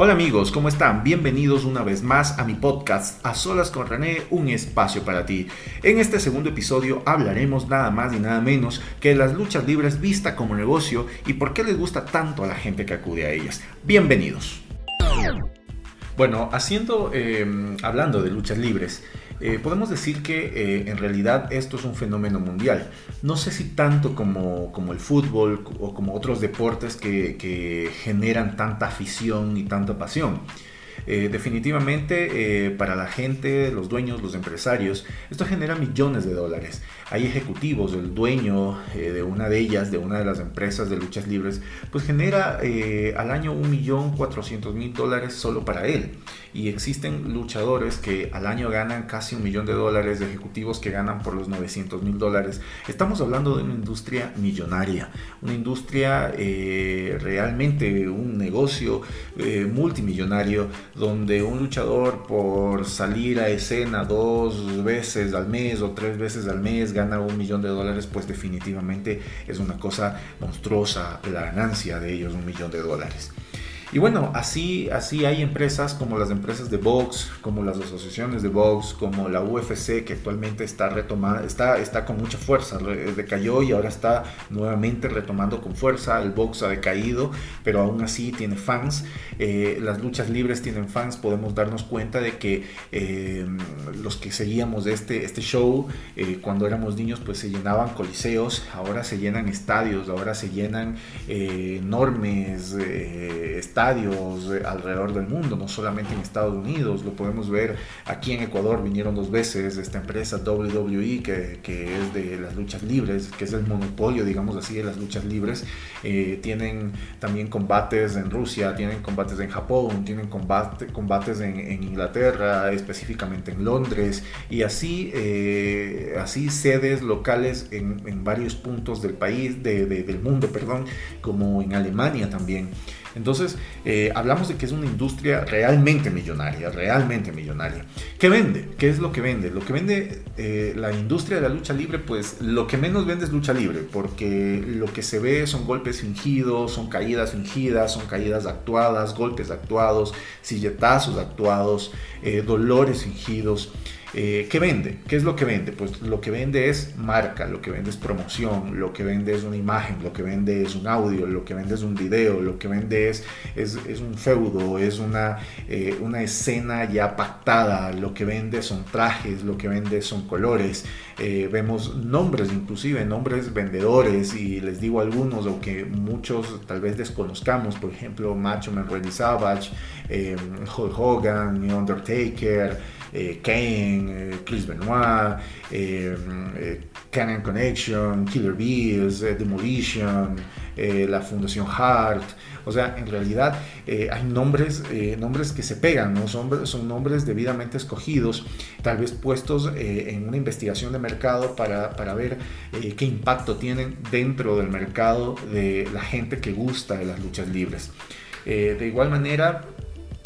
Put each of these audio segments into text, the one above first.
Hola amigos, ¿cómo están? Bienvenidos una vez más a mi podcast A Solas con René, un espacio para ti. En este segundo episodio hablaremos nada más y nada menos que de las luchas libres vista como negocio y por qué les gusta tanto a la gente que acude a ellas. Bienvenidos. Bueno, haciendo, eh, hablando de luchas libres, eh, podemos decir que eh, en realidad esto es un fenómeno mundial. No sé si tanto como, como el fútbol o como otros deportes que, generan tanta afición y tanta pasión. Eh, definitivamente para la gente, los dueños, los empresarios, esto genera millones de dólares. Hay ejecutivos, el dueño eh, de una de ellas, de una de las empresas de luchas libres, pues genera al año un millón cuatrocientos mil dólares solo para él. Y existen luchadores que al año ganan casi un millón de dólares, de ejecutivos que ganan por los 900 mil dólares. Estamos hablando de una industria millonaria, una industria realmente un negocio multimillonario donde un luchador por salir a escena dos veces al mes o tres veces al mes gana un millón de dólares, pues definitivamente es una cosa monstruosa la ganancia de ellos, un millón de dólares. Y bueno, así, así hay empresas como las empresas de box, como las asociaciones de box, como la UFC que actualmente está retomada, está, está con mucha fuerza, decayó y ahora está nuevamente retomando con fuerza, el box ha decaído, pero aún así tiene fans, eh, las luchas libres tienen fans, podemos darnos cuenta de que eh, los que seguíamos este, este show eh, cuando éramos niños pues se llenaban coliseos, ahora se llenan estadios, ahora se llenan enormes estadios, estadios alrededor del mundo, no solamente en Estados Unidos, lo podemos ver aquí en Ecuador, vinieron dos veces esta empresa WWE, que, que es de las luchas libres, que es el monopolio, digamos así, de las luchas libres, eh, tienen también combates en Rusia, tienen combates en Japón, tienen combate, combates en, en, Inglaterra, específicamente en Londres, y así, eh, así sedes locales en, en, varios puntos del país, de, de, del mundo, perdón, como en Alemania también. Entonces, eh, hablamos de que es una industria realmente millonaria, realmente millonaria. ¿Qué vende? ¿Qué es lo que vende? Lo que vende eh, la industria de la lucha libre, pues lo que menos vende es lucha libre, porque lo que se ve son golpes fingidos, son caídas fingidas, son caídas actuadas, golpes actuados, silletazos actuados, eh, dolores fingidos. Eh, ¿Qué vende? ¿Qué es lo que vende? Pues lo que vende es marca, lo que vende es promoción, lo que vende es una imagen, lo que vende es un audio, lo que vende es un video, lo que vende es, es, un feudo, es una, eh, una escena ya pactada, lo que vende son trajes, lo que vende son colores, eh, vemos nombres inclusive, nombres vendedores y les digo algunos o que muchos tal vez desconozcamos, por ejemplo Macho Man Randy Savage, Hulk Hogan, Undertaker, eh, Kane, eh, Chris Benoit, eh, Canon Connection, Killer Bees, Demolition, la Fundación Hart. O sea, en realidad hay nombres, nombres que se pegan, ¿no? son, nombres debidamente escogidos, tal vez puestos en una investigación de mercado para, para ver qué impacto tienen dentro del mercado de la gente que gusta de las luchas libres. de igual manera,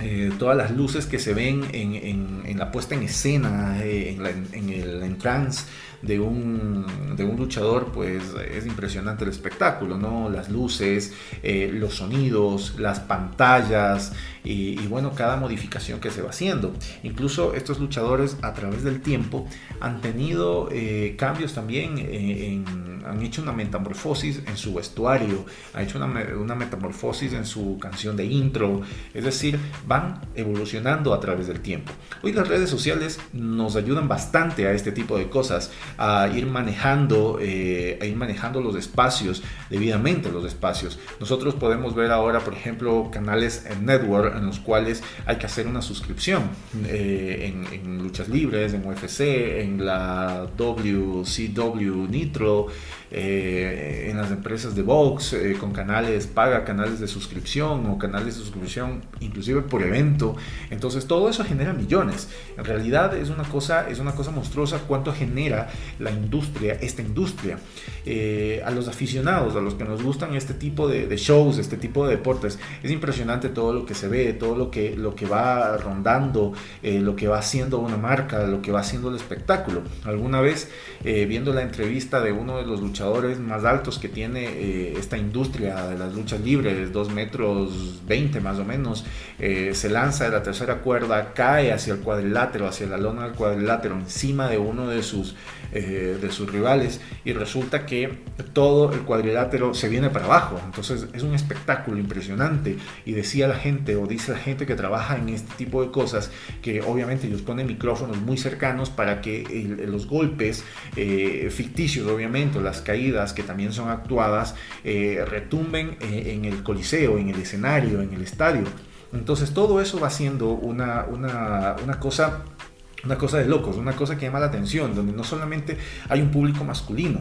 eh, todas las luces que se ven en, la puesta en escena, eh, en, el entrance de un, de un, luchador, pues es impresionante el espectáculo, ¿no? Las luces, eh, los sonidos, las pantallas y, bueno, cada modificación que se va haciendo. Incluso estos luchadores a través del tiempo han tenido cambios también, han hecho una metamorfosis en su vestuario, han hecho una, metamorfosis en su canción de intro, es decir, van evolucionando a través del tiempo. Hoy las redes sociales nos ayudan bastante a este tipo de cosas, a ir manejando, eh, a ir manejando los espacios, debidamente los espacios. Nosotros podemos ver ahora, por ejemplo, canales en network en los cuales hay que hacer una suscripción eh, en, luchas libres, en UFC, en la WCW Nitro, eh, en las empresas de box, con canales paga, canales de suscripción o canales de suscripción inclusive por evento. Entonces todo eso genera millones. En realidad es una cosa, es una cosa monstruosa cuánto genera la industria, esta industria. Eh, a los aficionados, a los que nos gustan este tipo de, shows, este tipo de deportes, es impresionante todo lo que se ve, todo lo que, lo que va rondando, eh, lo que va haciendo una marca, lo que va haciendo el espectáculo. Alguna vez, eh, viendo la entrevista de uno de los luchadores más altos que tiene esta industria de las luchas libres, 2 metros 20 más o menos, se lanza de la tercera cuerda, cae hacia el cuadrilátero, hacia la lona del cuadrilátero, encima de uno de sus, de sus rivales, y resulta que todo el cuadrilátero se viene para abajo. Entonces es un espectáculo impresionante. Y decía la gente, o dice la gente que trabaja en este tipo de cosas, que obviamente ellos ponen micrófonos muy cercanos para que los golpes eh, ficticios, obviamente, las caídas que también son actuadas, eh, retumben eh, en el coliseo, en el escenario, en el estadio. Entonces todo eso va siendo una, una, una cosa una cosa de locos, una cosa que llama la atención, donde no solamente hay un público masculino,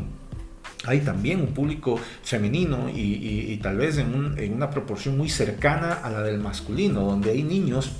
hay también un público femenino y, tal vez en, en, una proporción muy cercana a la del masculino, donde hay niños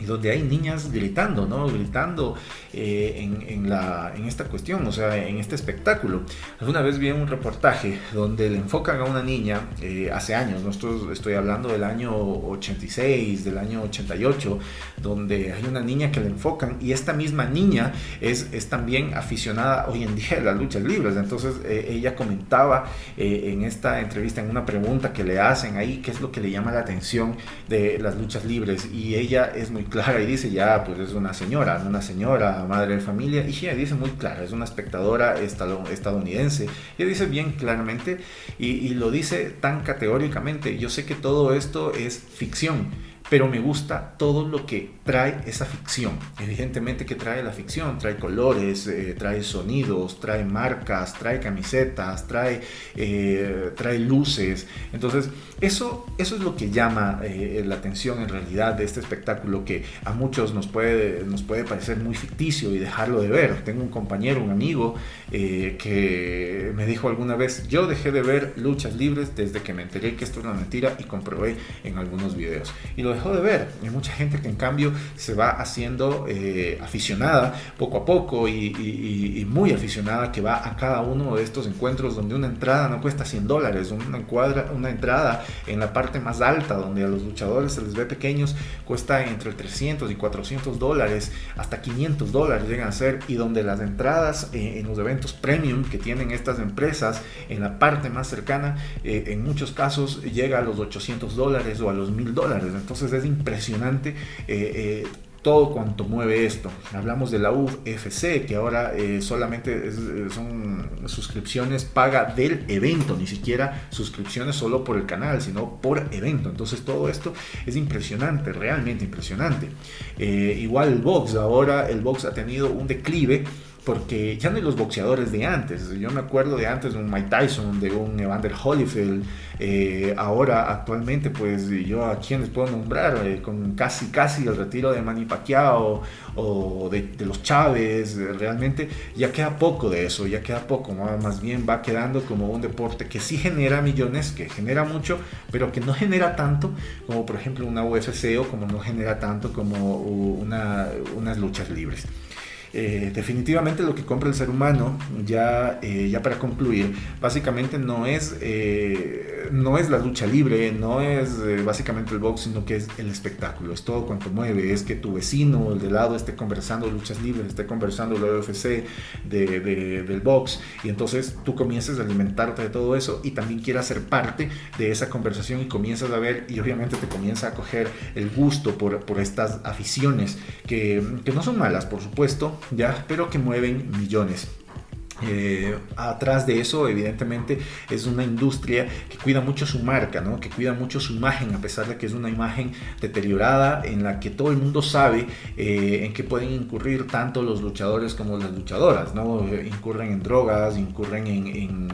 y donde hay niñas gritando, ¿no? Gritando eh, en, en, la, en esta cuestión, o sea, en este espectáculo. Alguna vez vi un reportaje donde le enfocan a una niña eh, hace años, ¿no? estoy hablando del año 86, del año 88, donde hay una niña que le enfocan y esta misma niña es, es también aficionada hoy en día a las luchas libres. Entonces eh, ella comentaba en esta entrevista, en una pregunta que le hacen ahí, qué es lo que le llama la atención de las luchas libres y ella es muy clara y dice, ya, pues es una señora, una señora, madre de familia, y ella dice muy clara, es una espectadora estadounidense. Ella dice bien claramente y, y lo dice tan categóricamente, yo sé que todo esto es ficción pero me gusta todo lo que trae esa ficción. Evidentemente que trae la ficción, trae colores, eh, trae sonidos, trae marcas, trae camisetas, trae, eh, trae luces. Entonces, eso, eso es lo que llama eh, la atención en realidad de este espectáculo que a muchos nos puede, nos puede parecer muy ficticio y dejarlo de ver. Tengo un compañero, un amigo, que me dijo alguna vez, yo dejé de ver luchas libres desde que me enteré que esto es una mentira y comprobé en algunos videos. Y dejó de ver. Hay mucha gente que en cambio se va haciendo eh, aficionada poco a poco y, muy aficionada que va a cada uno de estos encuentros donde una entrada no cuesta 100 dólares, una, encuadra, una entrada en la parte más alta donde a los luchadores se les ve pequeños cuesta entre 300 y 400 dólares hasta 500 dólares llegan a ser y donde las entradas eh, en los eventos premium que tienen estas empresas en la parte más cercana eh, en muchos casos llega a los 800 dólares o a los 1000 dólares entonces es impresionante eh, eh, todo cuanto mueve esto. Hablamos de la UFC, que ahora eh, solamente son suscripciones paga del evento, ni siquiera suscripciones solo por el canal, sino por evento. Entonces todo esto es impresionante, realmente impresionante. igual el box, ahora el box ha tenido un declive porque ya no hay los boxeadores de antes. Yo me acuerdo de antes de un Mike Tyson, de un Evander Holyfield. Eh, ahora, actualmente, pues yo a quienes puedo nombrar, eh, con casi casi el retiro de Manny Pacquiao o de, los Chávez, realmente ya queda poco de eso, ya queda poco, más bien va quedando como un deporte que sí genera millones, que genera mucho, pero que no genera tanto como por ejemplo una UFC o como no genera tanto como una, unas luchas libres. Eh, definitivamente lo que compra el ser humano, ya, eh, ya para concluir, básicamente no es, eh, no es la lucha libre, no es básicamente el box, sino que es el espectáculo, es todo cuanto mueve, es que tu vecino, el de lado, esté conversando luchas libres, esté conversando la UFC, de, del box, y entonces tú comienzas a alimentarte de todo eso y también quieras ser parte de esa conversación y comienzas a ver y obviamente te comienza a coger el gusto por, por estas aficiones que, que no son malas, por supuesto, ¿ya? pero que mueven millones. Eh, atrás de eso, evidentemente, es una industria que cuida mucho su marca, ¿no? que cuida mucho su imagen, a pesar de que es una imagen deteriorada en la que todo el mundo sabe eh, en que pueden incurrir tanto los luchadores como las luchadoras. ¿no? incurren en drogas, incurren en,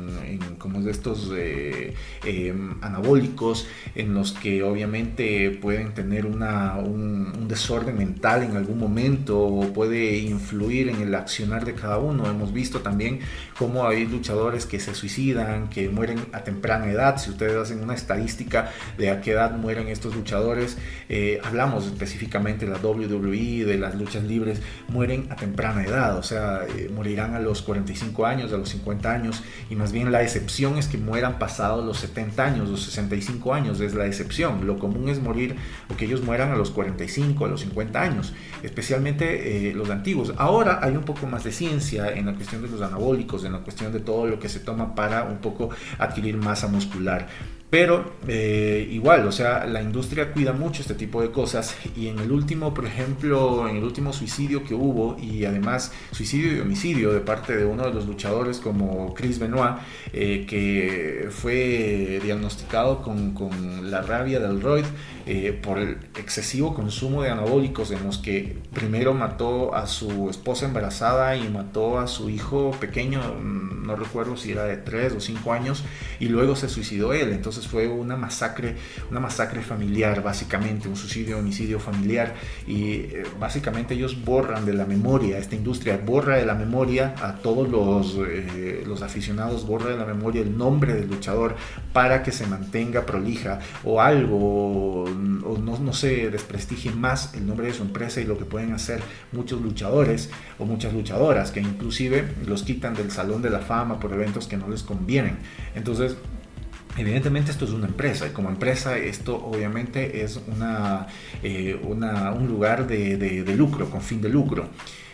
como de estos eh, em, anabólicos, en los que obviamente pueden tener una, un, un desorden mental en algún momento o puede influir en el accionar de cada uno. Hemos visto también cómo hay luchadores que se suicidan, que mueren a temprana edad. Si ustedes hacen una estadística de a qué edad mueren estos luchadores, eh, hablamos específicamente de la WWE, de las luchas libres, mueren a temprana edad, o sea, eh, morirán a los 45 años, a los 50 años, y más bien la excepción es que mueran pasados los 70 años, los 65 años, es la excepción. Lo común es morir o que ellos mueran a los 45, a los 50 años, especialmente eh, los antiguos. Ahora hay un poco más de ciencia en la cuestión de los anabólicos, en la cuestión de todo lo que se toma para un poco adquirir masa muscular. Pero eh, igual, o sea, la industria cuida mucho este tipo de cosas y en el último, por ejemplo, en el último suicidio que hubo y además suicidio y homicidio de parte de uno de los luchadores como Chris Benoit, eh, que fue diagnosticado con, con la rabia del roid eh, por el excesivo consumo de anabólicos en los que primero mató a su esposa embarazada y mató a su hijo pequeño, mm, no recuerdo si era de 3 o 5 años, y luego se suicidó él. Entonces fue una masacre, una masacre familiar, básicamente, un suicidio, homicidio familiar, y eh, básicamente ellos borran de la memoria, esta industria borra de la memoria a todos los, eh, los aficionados, borra de la memoria el nombre del luchador para que se mantenga prolija o algo o no, no se desprestigie más el nombre de su empresa y lo que pueden hacer muchos luchadores o muchas luchadoras que inclusive los quitan del salón de la fama por eventos que no les convienen. Entonces, Evidentemente esto es una empresa y como empresa esto obviamente es una, eh, un lugar de lucro, con fin de lucro.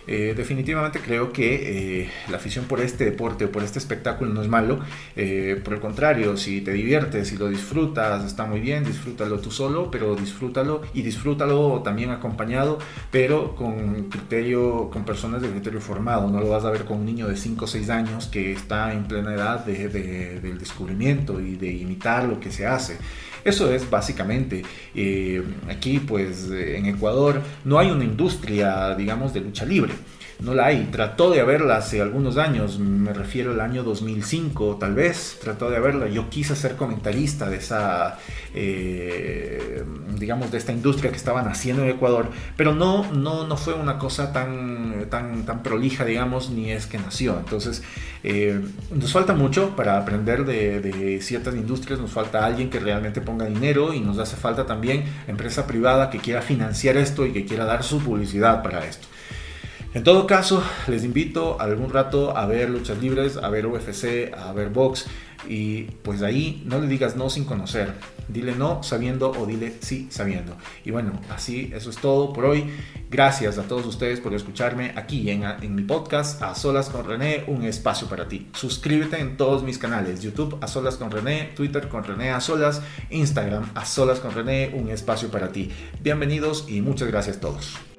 Eh, definitivamente creo que eh, la afición por este deporte o por este espectáculo no es malo. Eh, por el contrario, si te diviertes y lo disfrutas, está muy bien, disfrútalo tú solo, pero disfrútalo y disfrútalo también acompañado, pero con criterio, con personas de criterio formado. No lo vas a ver con un niño de 5 o 6 años que está en plena edad del descubrimiento y de imitar lo que se hace. Eso es básicamente, eh, aquí pues en Ecuador no hay una industria, digamos, de lucha libre no la hay. Trató de haberla hace algunos años, me refiero al año 2005 tal vez, trató de haberla. Yo quise ser comentarista de esa, eh, digamos, de esta industria que estaban haciendo en Ecuador, pero no, no, no fue una cosa tan, tan, tan prolija, digamos, ni es que nació. Entonces, eh, nos falta mucho para aprender de, de ciertas industrias, nos falta alguien que realmente ponga dinero y nos hace falta también empresa privada que quiera financiar esto y que quiera dar su publicidad para esto. En todo caso, les invito algún rato a ver luchas libres, a ver UFC, a ver box y pues ahí no le digas no sin conocer. Dile no sabiendo o dile sí sabiendo. Y bueno, así eso es todo por hoy. Gracias a todos ustedes por escucharme aquí en, en mi podcast A Solas con René, un espacio para ti. Suscríbete en todos mis canales, YouTube A Solas con René, Twitter con René A Solas, Instagram A Solas con René, un espacio para ti. Bienvenidos y muchas gracias a todos.